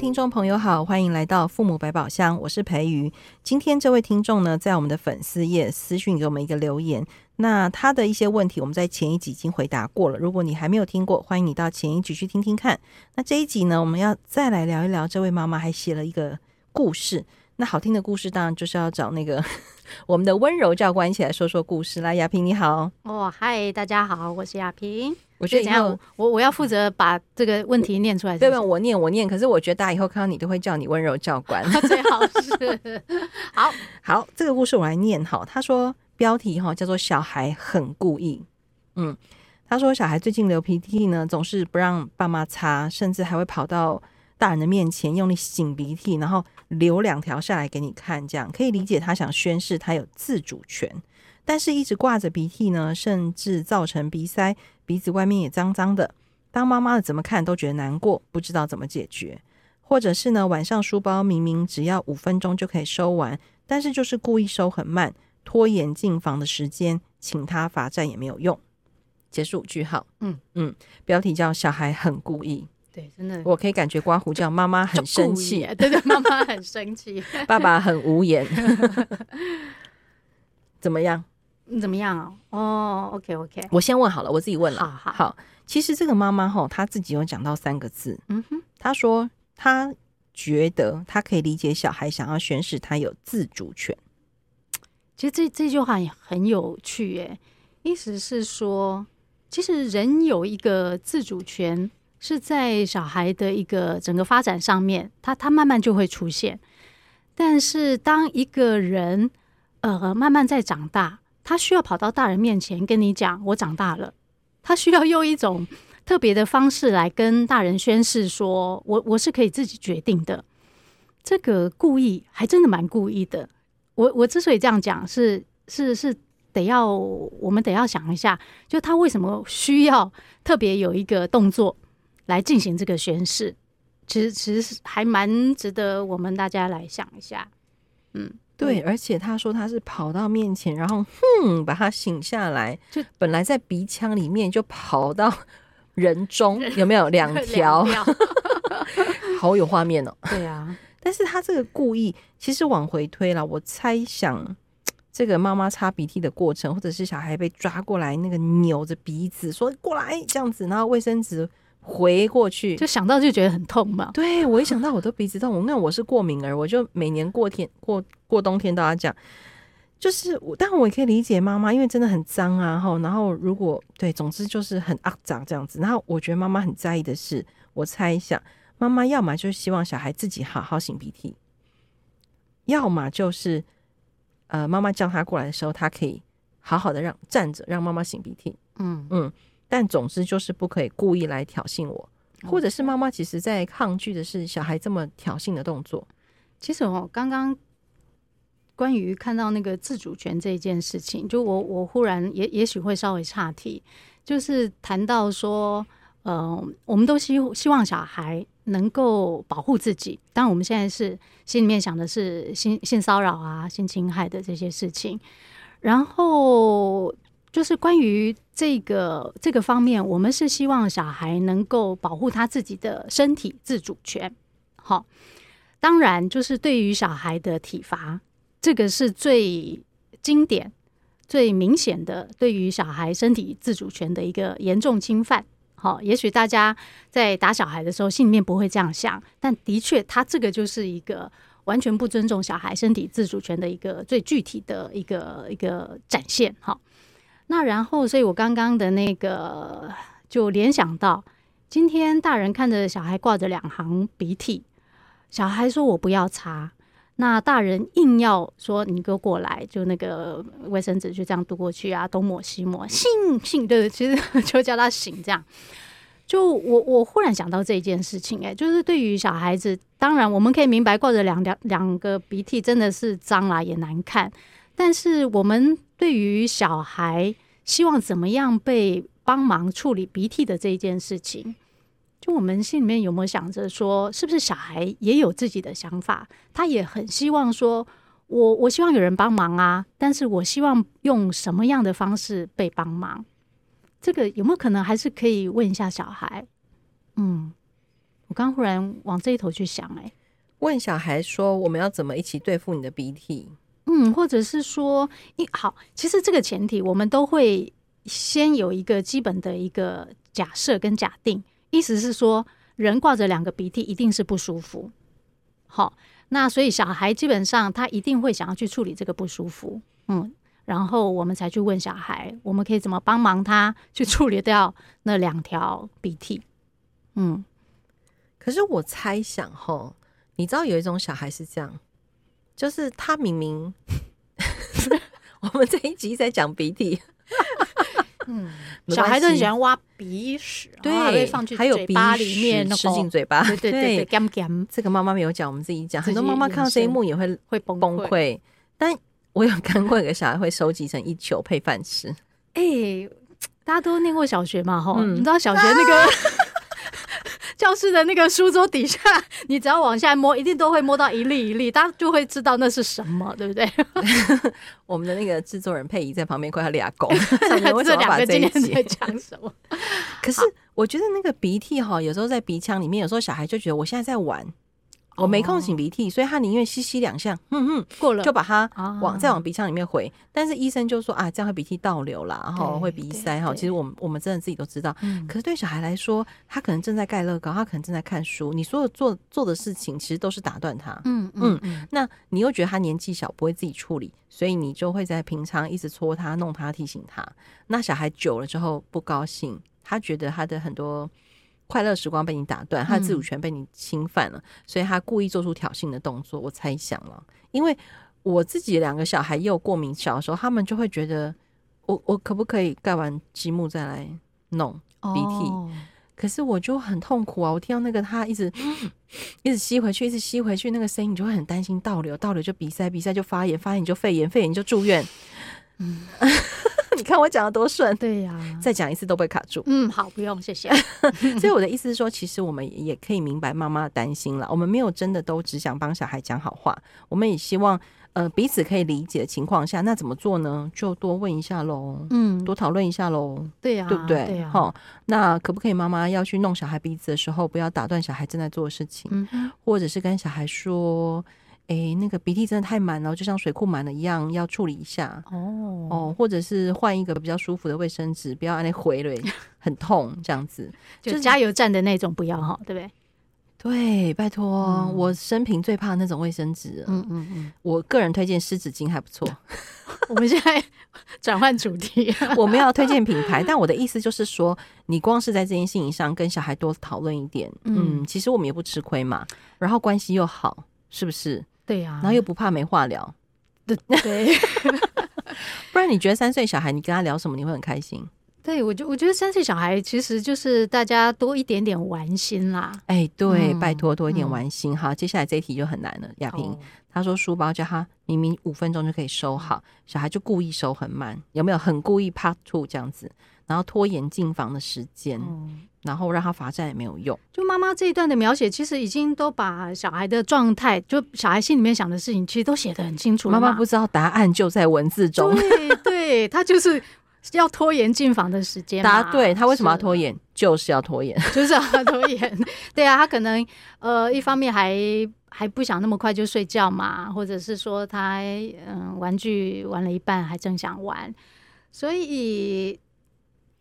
听众朋友好，欢迎来到父母百宝箱，我是培瑜。今天这位听众呢，在我们的粉丝页私讯给我们一个留言，那他的一些问题，我们在前一集已经回答过了。如果你还没有听过，欢迎你到前一集去听听看。那这一集呢，我们要再来聊一聊，这位妈妈还写了一个故事。那好听的故事，当然就是要找那个 我们的温柔教官一起来说说故事。来，亚萍你好。哦，嗨，大家好，我是亚萍。我觉得怎样？我我要负责把这个问题念出来是不是？对吧？我念我念，可是我觉得大家以后看到你都会叫你温柔教官，最好是。好好，这个故事我来念哈。他说标题哈叫做“小孩很故意”。嗯，他说小孩最近流鼻涕呢，总是不让爸妈擦，甚至还会跑到大人的面前用力擤鼻涕，然后流两条下来给你看，这样可以理解他想宣示他有自主权。但是，一直挂着鼻涕呢，甚至造成鼻塞，鼻子外面也脏脏的。当妈妈的怎么看都觉得难过，不知道怎么解决。或者是呢，晚上书包明明只要五分钟就可以收完，但是就是故意收很慢，拖延进房的时间，请他罚站也没有用。结束句号。嗯嗯，标题叫“小孩很故意”。对，真的，我可以感觉刮胡叫妈妈很生气，对对，妈妈很生气，爸爸很无言 怎么样？怎么样啊？哦，OK OK，我先问好了，我自己问了。好好，好，其实这个妈妈哈，她自己有讲到三个字，嗯哼，她说她觉得她可以理解小孩想要宣示他有自主权。其实这这句话也很有趣耶，意思是说，其实人有一个自主权。是在小孩的一个整个发展上面，他他慢慢就会出现。但是当一个人呃慢慢在长大，他需要跑到大人面前跟你讲：“我长大了。”他需要用一种特别的方式来跟大人宣誓说：“我我是可以自己决定的。”这个故意还真的蛮故意的。我我之所以这样讲，是是是得要我们得要想一下，就他为什么需要特别有一个动作。来进行这个宣誓，其实其实还蛮值得我们大家来想一下。嗯，对，而且他说他是跑到面前，然后哼，把他醒下来，就本来在鼻腔里面，就跑到 人中，有没有 两条？好有画面哦。对啊，但是他这个故意，其实往回推了，我猜想这个妈妈擦鼻涕的过程，或者是小孩被抓过来，那个扭着鼻子说过来这样子，然后卫生纸。回过去就想到就觉得很痛嘛。对，我一想到我都鼻子痛，我那我是过敏儿，我就每年过天过过冬天都要讲，就是我，但我也可以理解妈妈，因为真的很脏啊，然后然后如果对，总之就是很肮脏这样子。然后我觉得妈妈很在意的是，我猜一下，妈妈要么就是希望小孩自己好好擤鼻涕，要么就是呃妈妈叫他过来的时候，他可以好好的让站着让妈妈擤鼻涕。嗯嗯。但总之就是不可以故意来挑衅我，或者是妈妈其实在抗拒的是小孩这么挑衅的动作。其实我刚刚关于看到那个自主权这一件事情，就我我忽然也也许会稍微岔题，就是谈到说，呃，我们都希希望小孩能够保护自己。当然，我们现在是心里面想的是性性骚扰啊、性侵害的这些事情，然后。就是关于这个这个方面，我们是希望小孩能够保护他自己的身体自主权。好，当然就是对于小孩的体罚，这个是最经典、最明显的对于小孩身体自主权的一个严重侵犯。好，也许大家在打小孩的时候心里面不会这样想，但的确，他这个就是一个完全不尊重小孩身体自主权的一个最具体的一个一个展现。好。那然后，所以我刚刚的那个就联想到，今天大人看着小孩挂着两行鼻涕，小孩说我不要擦，那大人硬要说你给我过来，就那个卫生纸就这样渡过去啊，东抹西抹，擤擤对，其实就叫他醒这样。就我我忽然想到这一件事情，哎，就是对于小孩子，当然我们可以明白挂着两两两个鼻涕真的是脏啦，也难看。但是我们对于小孩希望怎么样被帮忙处理鼻涕的这一件事情，就我们心里面有没有想着说，是不是小孩也有自己的想法？他也很希望说，我我希望有人帮忙啊，但是我希望用什么样的方式被帮忙？这个有没有可能还是可以问一下小孩？嗯，我刚忽然往这一头去想、欸，哎，问小孩说我们要怎么一起对付你的鼻涕？嗯，或者是说，一好，其实这个前提我们都会先有一个基本的一个假设跟假定，意思是说，人挂着两个鼻涕一定是不舒服。好，那所以小孩基本上他一定会想要去处理这个不舒服，嗯，然后我们才去问小孩，我们可以怎么帮忙他去处理掉那两条鼻涕。嗯，可是我猜想哈，你知道有一种小孩是这样，就是他明明我们这一集在讲鼻涕，嗯，小孩都很喜欢挖鼻屎，对，还会放去嘴巴里面，吃进嘴巴，对对。这个妈妈没有讲，我们自己讲。很多妈妈看到这一幕也会会崩溃，但我有看过一个小孩会收集成一球配饭吃。哎，大家都念过小学嘛？哈，你知道小学那个。教室的那个书桌底下，你只要往下摸，一定都会摸到一粒一粒，大家就会知道那是什么，对不对？我们的那个制作人佩仪在旁边快要俩拱，这两个今天在讲什么？可是我觉得那个鼻涕哈，有时候在鼻腔里面，有时候小孩就觉得我现在在玩。我没空擤鼻涕，所以他宁愿吸吸两下，嗯嗯，过了就把它往再往鼻腔里面回。但是医生就说啊，这样会鼻涕倒流啦，然后会鼻塞哈。其实我们我们真的自己都知道。可是对小孩来说，他可能正在盖乐高，他可能正在看书。你所有做做的事情，其实都是打断他。嗯嗯。那你又觉得他年纪小，不会自己处理，所以你就会在平常一直戳他、弄他、提醒他。那小孩久了之后不高兴，他觉得他的很多。快乐时光被你打断，他的自主权被你侵犯了，嗯、所以他故意做出挑衅的动作。我猜想了，因为我自己两个小孩也有过敏，小的时候他们就会觉得我我可不可以盖完积木再来弄鼻涕？哦、可是我就很痛苦啊！我听到那个他一直 一直吸回去，一直吸回去，那个声音你就会很担心倒流，倒流就鼻塞，鼻塞就发炎，发炎就肺炎，肺炎就住院。嗯。你看我讲的多顺，对呀，再讲一次都不会卡住。嗯，好，不用，谢谢。所以我的意思是说，其实我们也可以明白妈妈的担心了。我们没有真的都只想帮小孩讲好话，我们也希望呃彼此可以理解的情况下，那怎么做呢？就多问一下喽，嗯，多讨论一下喽，对呀，对不对？对呀，好，那可不可以妈妈要去弄小孩鼻子的时候，不要打断小孩正在做的事情，嗯，或者是跟小孩说。哎、欸，那个鼻涕真的太满了，就像水库满了一样，要处理一下哦哦，或者是换一个比较舒服的卫生纸，不要按那回了，很痛这样子，就加油站的那种不要哈，对不对？对，拜托，嗯、我生平最怕那种卫生纸。嗯嗯嗯，我个人推荐湿纸巾还不错。我们现在 转换主题，我们要推荐品牌，但我的意思就是说，你光是在这件事情上跟小孩多讨论一点，嗯，嗯，其实我们也不吃亏嘛，然后关系又好，是不是？对呀，然后又不怕没话聊，对对，不然你觉得三岁小孩你跟他聊什么你会很开心？对，我就我觉得三岁小孩其实就是大家多一点点玩心啦。哎，对，拜托多一点玩心。好，接下来这一题就很难了。亚萍他说书包叫他明明五分钟就可以收好，小孩就故意收很慢，有没有很故意 part two 这样子？然后拖延进房的时间。然后让他罚站也没有用。就妈妈这一段的描写，其实已经都把小孩的状态，就小孩心里面想的事情，其实都写得很清楚了。妈妈不知道答案就在文字中。对对，他就是要拖延进房的时间。答对，他为什么要拖延？是就是要拖延，就是要拖延。对啊，他可能呃，一方面还还不想那么快就睡觉嘛，或者是说他嗯，玩具玩了一半还正想玩，所以。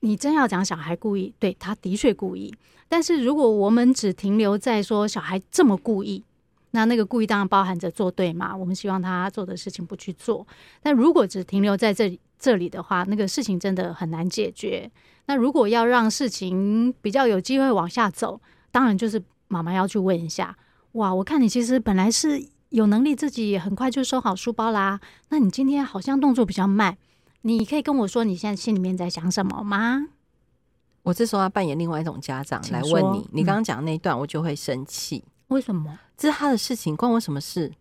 你真要讲小孩故意，对，他的确故意。但是如果我们只停留在说小孩这么故意，那那个故意当然包含着做对嘛。我们希望他做的事情不去做。但如果只停留在这里这里的话，那个事情真的很难解决。那如果要让事情比较有机会往下走，当然就是妈妈要去问一下：哇，我看你其实本来是有能力自己很快就收好书包啦，那你今天好像动作比较慢。你可以跟我说你现在心里面在想什么吗？我这时候要扮演另外一种家长来问你。你刚刚讲的那一段，我就会生气。为什么？这是他的事情，关我什么事？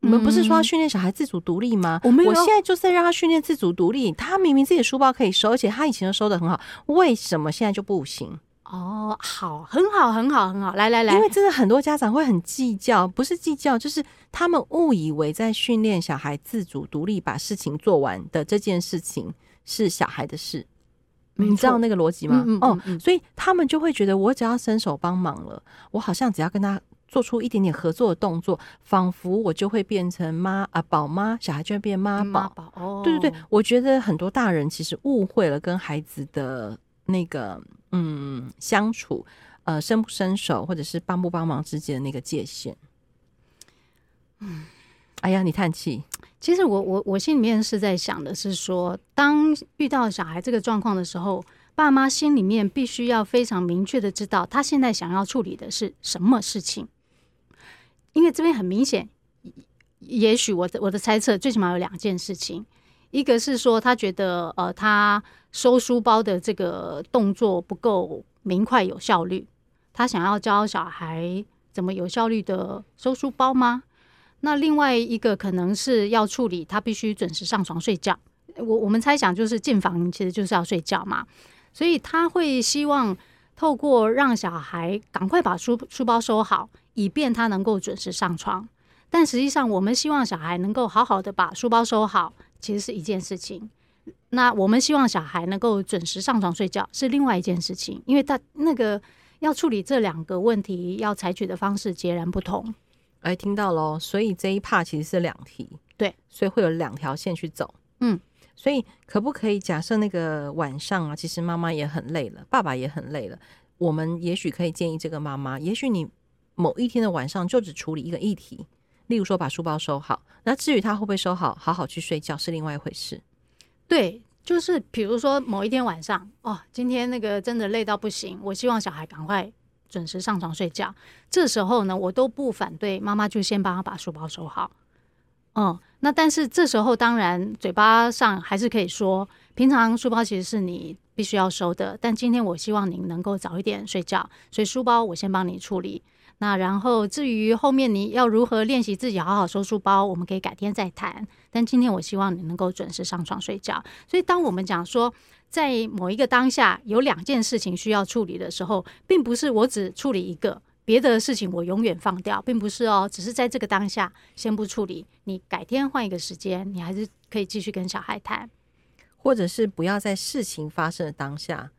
你们不是说要训练小孩自主独立吗？我没有。我现在就是在让他训练自主独立。他明明自己的书包可以收，而且他以前都收的很好，为什么现在就不行？哦，好，很好，很好，很好，来来来，因为真的很多家长会很计较，不是计较，就是他们误以为在训练小孩自主独立把事情做完的这件事情是小孩的事。你知道那个逻辑吗？嗯嗯嗯嗯哦，所以他们就会觉得，我只要伸手帮忙了，我好像只要跟他做出一点点合作的动作，仿佛我就会变成妈啊宝妈，小孩就会变妈宝。宝哦，对对对，我觉得很多大人其实误会了跟孩子的那个嗯相处，呃伸不伸手或者是帮不帮忙之间的那个界限。嗯，哎呀，你叹气。其实我我我心里面是在想的是说，当遇到小孩这个状况的时候，爸妈心里面必须要非常明确的知道他现在想要处理的是什么事情。因为这边很明显，也许我的我的猜测最起码有两件事情，一个是说他觉得呃他收书包的这个动作不够明快有效率，他想要教小孩怎么有效率的收书包吗？那另外一个可能是要处理，他必须准时上床睡觉。我我们猜想就是进房其实就是要睡觉嘛，所以他会希望透过让小孩赶快把书书包收好，以便他能够准时上床。但实际上，我们希望小孩能够好好的把书包收好，其实是一件事情。那我们希望小孩能够准时上床睡觉是另外一件事情，因为他那个要处理这两个问题，要采取的方式截然不同。哎，听到喽，所以这一 part 其实是两题，对，所以会有两条线去走，嗯，所以可不可以假设那个晚上啊，其实妈妈也很累了，爸爸也很累了，我们也许可以建议这个妈妈，也许你某一天的晚上就只处理一个议题，例如说把书包收好，那至于他会不会收好，好好去睡觉是另外一回事。对，就是比如说某一天晚上，哦，今天那个真的累到不行，我希望小孩赶快。准时上床睡觉，这时候呢，我都不反对妈妈就先帮他把书包收好。嗯，那但是这时候当然嘴巴上还是可以说，平常书包其实是你必须要收的，但今天我希望你能够早一点睡觉，所以书包我先帮你处理。那然后至于后面你要如何练习自己好好收书包，我们可以改天再谈。但今天我希望你能够准时上床睡觉。所以当我们讲说，在某一个当下有两件事情需要处理的时候，并不是我只处理一个，别的事情我永远放掉，并不是哦，只是在这个当下先不处理，你改天换一个时间，你还是可以继续跟小孩谈，或者是不要在事情发生的当下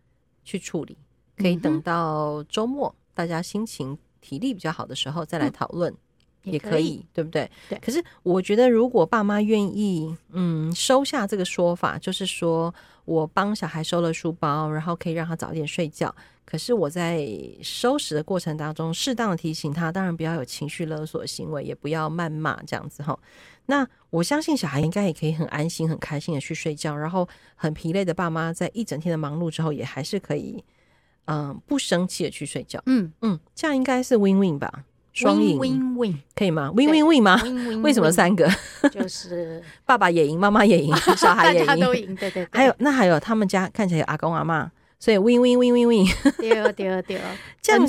去处理，可以等到周末，嗯、大家心情体力比较好的时候再来讨论。嗯也可以，对不对？对。可是我觉得，如果爸妈愿意，嗯，收下这个说法，就是说我帮小孩收了书包，然后可以让他早点睡觉。可是我在收拾的过程当中，适当的提醒他，当然不要有情绪勒索的行为，也不要谩骂这样子哈。那我相信小孩应该也可以很安心、很开心的去睡觉。然后很疲累的爸妈，在一整天的忙碌之后，也还是可以，嗯，不生气的去睡觉。嗯嗯，这样应该是 win win 吧。双赢，win win 可以吗？win win win 吗？Win, win, win, 为什么三个？就是 爸爸也赢，妈妈也赢，小孩也赢，大家都赢。对对对。还有那还有他们家看起来有阿公阿嬷，所以 win win win win win。对哦对哦对哦。这样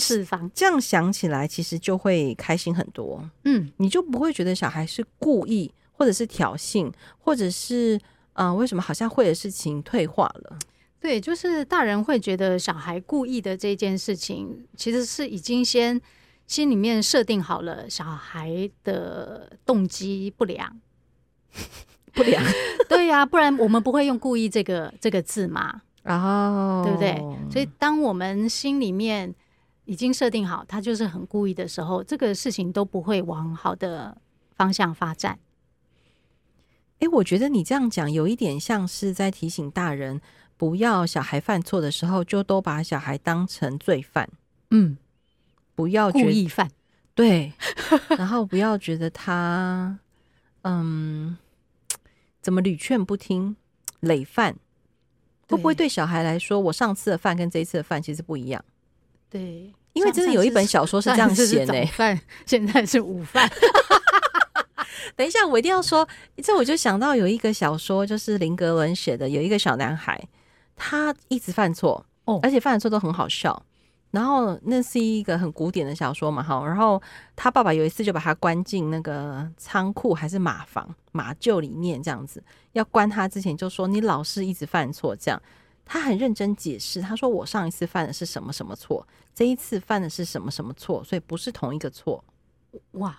这样想起来，其实就会开心很多。嗯，你就不会觉得小孩是故意，或者是挑衅，或者是啊、呃，为什么好像会的事情退化了？对，就是大人会觉得小孩故意的这件事情，其实是已经先。心里面设定好了小孩的动机不良，不良，对呀、啊，不然我们不会用故意这个这个字嘛，哦，对不对？所以当我们心里面已经设定好他就是很故意的时候，这个事情都不会往好的方向发展。哎，我觉得你这样讲有一点像是在提醒大人，不要小孩犯错的时候就都把小孩当成罪犯，嗯。不要故意犯，对，然后不要觉得他，嗯，怎么屡劝不听，累犯，会不会对小孩来说，我上次的饭跟这一次的饭其实不一样？对，因为真的有一本小说是这样写的，饭现在是午饭。等一下，我一定要说，这我就想到有一个小说，就是林格伦写的，有一个小男孩，他一直犯错，哦，而且犯的错都很好笑。然后那是一个很古典的小说嘛，哈。然后他爸爸有一次就把他关进那个仓库还是马房马厩里面，这样子要关他之前就说，你老是一直犯错，这样他很认真解释，他说我上一次犯的是什么什么错，这一次犯的是什么什么错，所以不是同一个错。哇，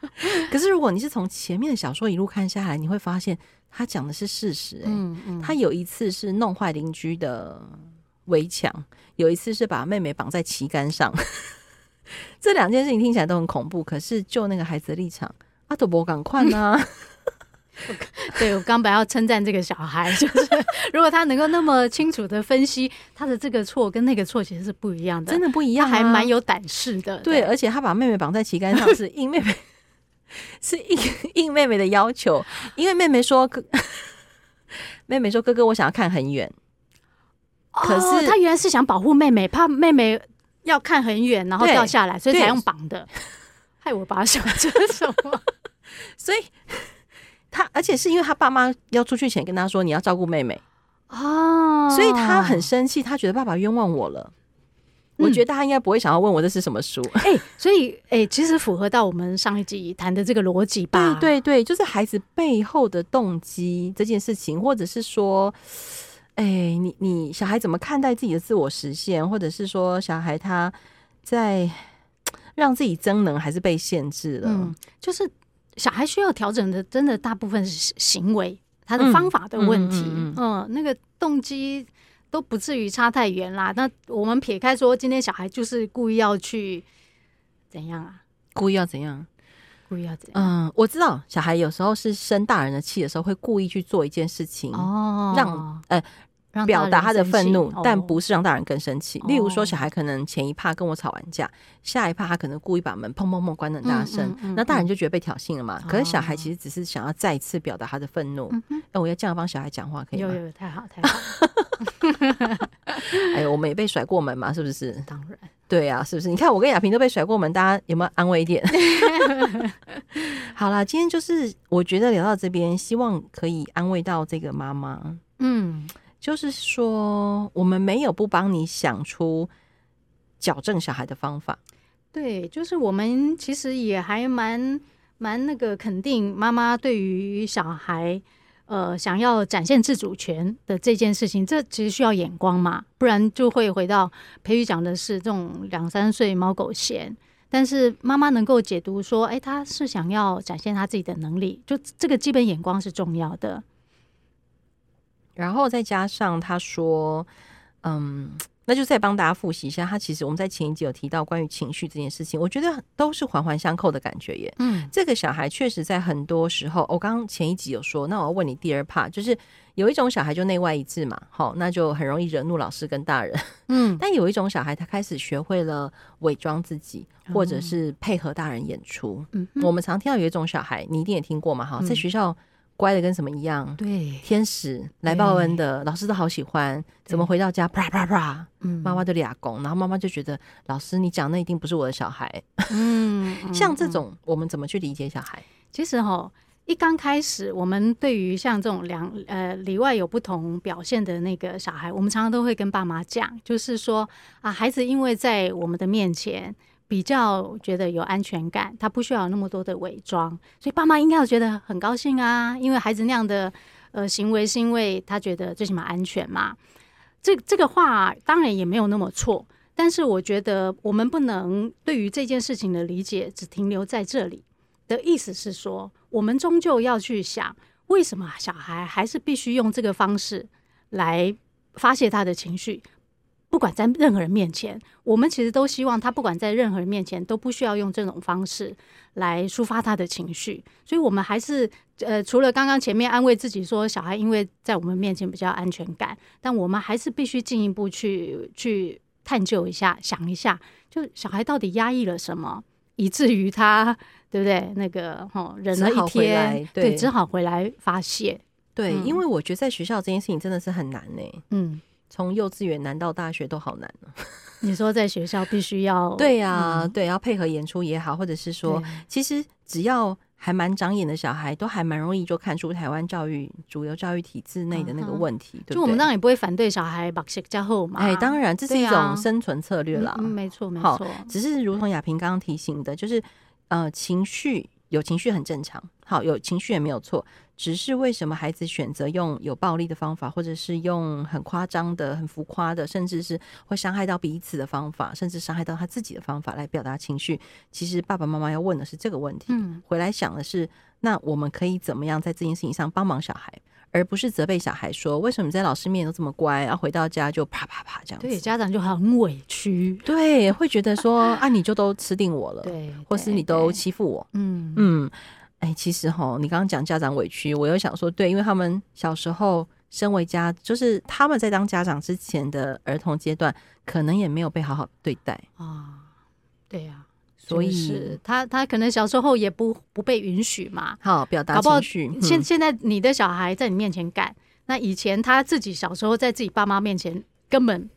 可是如果你是从前面的小说一路看下来，你会发现他讲的是事实、欸。嗯嗯，他有一次是弄坏邻居的围墙，有一次是把妹妹绑在旗杆上。这两件事情听起来都很恐怖，可是就那个孩子的立场，阿德伯赶快呢？对，我刚本来要称赞这个小孩，就是如果他能够那么清楚的分析他的这个错跟那个错其实是不一样的，真的不一样、啊，还蛮有胆识的。对，对，而且他把妹妹绑在旗杆上是因妹妹，是应应妹妹的要求，因为妹妹说哥，妹妹说哥哥，我想要看很远。可是、哦、他原来是想保护妹妹，怕妹妹要看很远，然后掉下来，所以才用绑的。害我把他想成什么？所以。他而且是因为他爸妈要出去前跟他说，你要照顾妹妹哦，所以他很生气，他觉得爸爸冤枉我了。嗯、我觉得他应该不会想要问我这是什么书，哎、欸，所以哎、欸，其实符合到我们上一集谈的这个逻辑吧？对对对，就是孩子背后的动机这件事情，或者是说，哎、欸，你你小孩怎么看待自己的自我实现，或者是说小孩他在让自己增能还是被限制了？嗯、就是。小孩需要调整的，真的大部分是行为，他的方法的问题。嗯，嗯，嗯，嗯，那个动机都不至于差太远啦。那我们撇开说，今天小孩就是故意要去怎样啊？故意要怎样？故意要怎样？嗯，我知道小孩有时候是生大人的气的时候，会故意去做一件事情，哦，让呃。表达他的愤怒，但不是让大人更生气。例如说，小孩可能前一趴跟我吵完架，下一趴他可能故意把门砰砰砰关得很大声，那大人就觉得被挑衅了嘛。可是小孩其实只是想要再一次表达他的愤怒。哎，我要这样帮小孩讲话可以吗？有有，太好太好。哎呦，我们也被甩过门嘛，是不是？当然，对呀，是不是？你看我跟亚萍都被甩过门，大家有没有安慰一点？好啦，今天就是我觉得聊到这边，希望可以安慰到这个妈妈。嗯。就是说，我们没有不帮你想出矫正小孩的方法。对，就是我们其实也还蛮蛮那个肯定妈妈对于小孩呃想要展现自主权的这件事情，这其实需要眼光嘛，不然就会回到培育讲的是这种两三岁猫狗嫌。但是妈妈能够解读说，哎，他是想要展现他自己的能力，就这个基本眼光是重要的。然后再加上他说，嗯，那就再帮大家复习一下。他其实我们在前一集有提到关于情绪这件事情，我觉得都是环环相扣的感觉耶。嗯，这个小孩确实在很多时候，我刚刚前一集有说，那我要问你第二 part，就是有一种小孩就内外一致嘛，好，那就很容易惹怒老师跟大人。嗯，但有一种小孩他开始学会了伪装自己，或者是配合大人演出。嗯，我们常听到有一种小孩，你一定也听过嘛，哈，在学校。乖的跟什么一样？对，天使来报恩的，老师都好喜欢。怎么回到家啪啪啪，嗯，妈妈就俩拱，然后妈妈就觉得老师你讲那一定不是我的小孩。嗯，像这种我们怎么去理解小孩？其实哈，一刚开始我们对于像这种两呃里外有不同表现的那个小孩，我们常常都会跟爸妈讲，就是说啊，孩子因为在我们的面前。比较觉得有安全感，他不需要那么多的伪装，所以爸妈应该要觉得很高兴啊，因为孩子那样的呃行为是因为他觉得最起码安全嘛。这这个话当然也没有那么错，但是我觉得我们不能对于这件事情的理解只停留在这里的意思是说，我们终究要去想，为什么小孩还是必须用这个方式来发泄他的情绪。不管在任何人面前，我们其实都希望他不管在任何人面前都不需要用这种方式来抒发他的情绪。所以，我们还是呃，除了刚刚前面安慰自己说小孩因为在我们面前比较安全感，但我们还是必须进一步去去探究一下，想一下，就小孩到底压抑了什么，以至于他对不对？那个哦，忍了一天，对，只好回来发泄。对，嗯，因为我觉得在学校这件事情真的是很难呢。嗯。从幼稚园难到大学都好难呢。你说在学校必须要 对呀、啊，嗯、对，要配合演出也好，或者是说，其实只要还蛮长眼的小孩，都还蛮容易就看出台湾教育主流教育体制内的那个问题。就我们当然也不会反对小孩把学加厚嘛。哎，当然这是一种生存策略啦。嗯，没错没错。只是如同亚萍刚刚提醒的，就是呃情绪有情绪很正常，好，有情绪也没有错。只是为什么孩子选择用有暴力的方法，或者是用很夸张的、很浮夸的，甚至是会伤害到彼此的方法，甚至伤害到他自己的方法来表达情绪？其实爸爸妈妈要问的是这个问题。嗯，回来想的是，那我们可以怎么样在这件事情上帮忙小孩，而不是责备小孩说为什么你在老师面前都这么乖，然后回到家就啪啪啪这样子。对，家长就很委屈，对，会觉得说啊，你就都吃定我了，对，或是你都欺负我，嗯嗯。哎，其实哈，你刚刚讲家长委屈，我又想说，对，因为他们小时候身为家，就是他们在当家长之前的儿童阶段，可能也没有被好好对待啊。对呀、啊，所以、是、他他可能小时候也不不被允许嘛，好表达情绪。现现在你的小孩在你面前干，嗯、那以前他自己小时候在自己爸妈面前根本。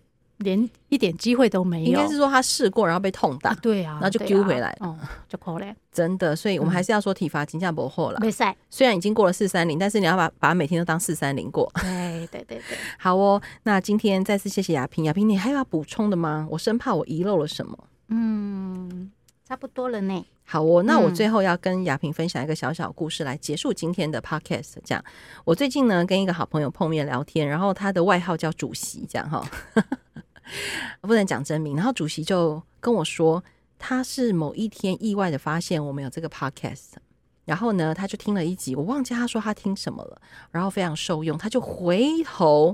连一点机会都没有，应该是说他试过，然后被痛打，啊对啊，然后就丢回来，嗯，就可怜，真的，所以我们还是要说体罚金价不厚了。没赛，虽然已经过了四三零，但是你要把把每天都当四三零过。对对对对，好哦。那今天再次谢谢雅萍，雅萍，你还有要补充的吗？我生怕我遗漏了什么。嗯，差不多了呢。好哦，那我最后要跟雅萍分享一个小小故事来结束今天的 podcast。这样，我最近呢跟一个好朋友碰面聊天，然后他的外号叫主席，这样哈。不能讲真名，然后主席就跟我说，他是某一天意外的发现我们有这个 podcast，然后呢，他就听了一集，我忘记他说他听什么了，然后非常受用，他就回头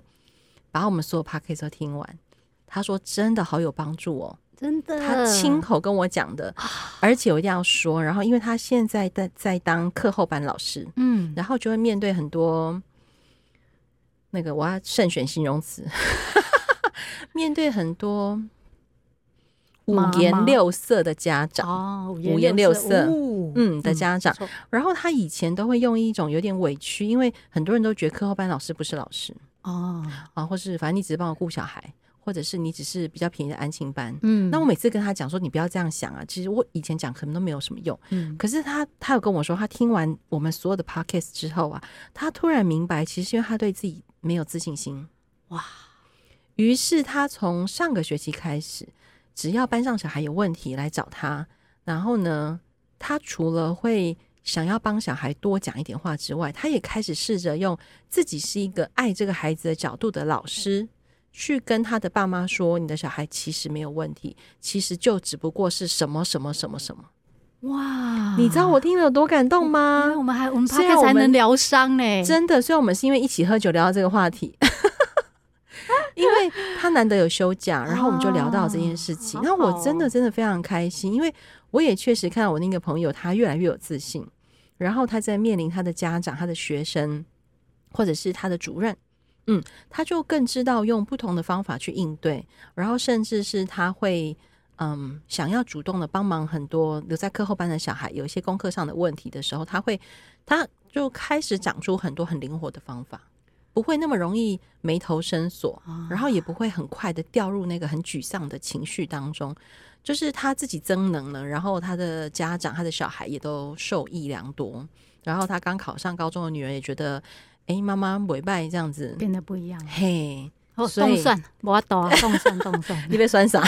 把我们所有 podcast 都听完，他说真的好有帮助哦，真的，他亲口跟我讲的，而且我一定要说，然后因为他现在在在当课后班老师，嗯，然后就会面对很多那个我要慎选形容词。面对很多五颜六色的家长哦，五颜六色嗯的家长，然后他以前都会用一种有点委屈，因为很多人都觉得课后班老师不是老师哦。啊，或是反正你只是帮我顾小孩，或者是你只是比较便宜的安亲班。嗯，那我每次跟他讲说，你不要这样想啊，其实我以前讲可能都没有什么用。嗯，可是他他有跟我说，他听完我们所有的 podcast 之后啊，他突然明白，其实因为他对自己没有自信心。哇！于是他从上个学期开始，只要班上小孩有问题来找他，然后呢，他除了会想要帮小孩多讲一点话之外，他也开始试着用自己是一个爱这个孩子的角度的老师，去跟他的爸妈说：“你的小孩其实没有问题，其实就只不过是什么什么什么什么。”哇！你知道我听了有多感动吗？我们还我们怕才能疗伤呢，真的。虽然我们是因为一起喝酒聊到这个话题。因为他难得有休假，然后我们就聊到这件事情。那、哦、我真的真的非常开心，因为我也确实看到我那个朋友他越来越有自信，然后他在面临他的家长、他的学生，或者是他的主任，嗯，他就更知道用不同的方法去应对，然后甚至是他会嗯想要主动的帮忙很多留在课后班的小孩有一些功课上的问题的时候，他会他就开始长出很多很灵活的方法。不会那么容易眉头深锁，然后也不会很快的掉入那个很沮丧的情绪当中。就是他自己增能了，然后他的家长、他的小孩也都受益良多。然后他刚考上高中的女儿也觉得，哎，妈妈尾拜这样子变得不一样。嘿，冻蒜，我懂，冻蒜，冻酸，你被酸啥？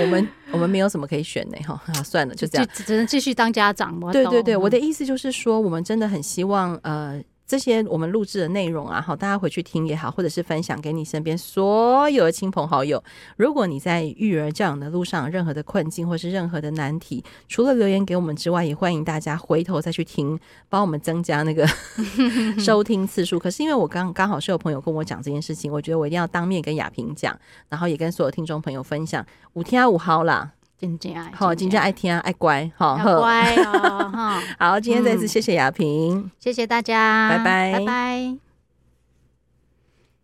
我 们我们没有什么可以选的哈，啊，算了，就这样，只能继续当家长。对对对，我的意思就是说，我们真的很希望呃。这些我们录制的内容啊，好，大家回去听也好，或者是分享给你身边所有的亲朋好友。如果你在育儿教养的路上任何的困境，或是任何的难题，除了留言给我们之外，也欢迎大家回头再去听，帮我们增加那个 收听次数。可是因为我刚刚好是有朋友跟我讲这件事情，我觉得我一定要当面跟亚萍讲，然后也跟所有听众朋友分享。五天，五号啦。真正爱好，真正爱听啊，爱乖，好，乖哦，好，今天再次谢谢雅萍，谢谢大家，拜拜，拜拜。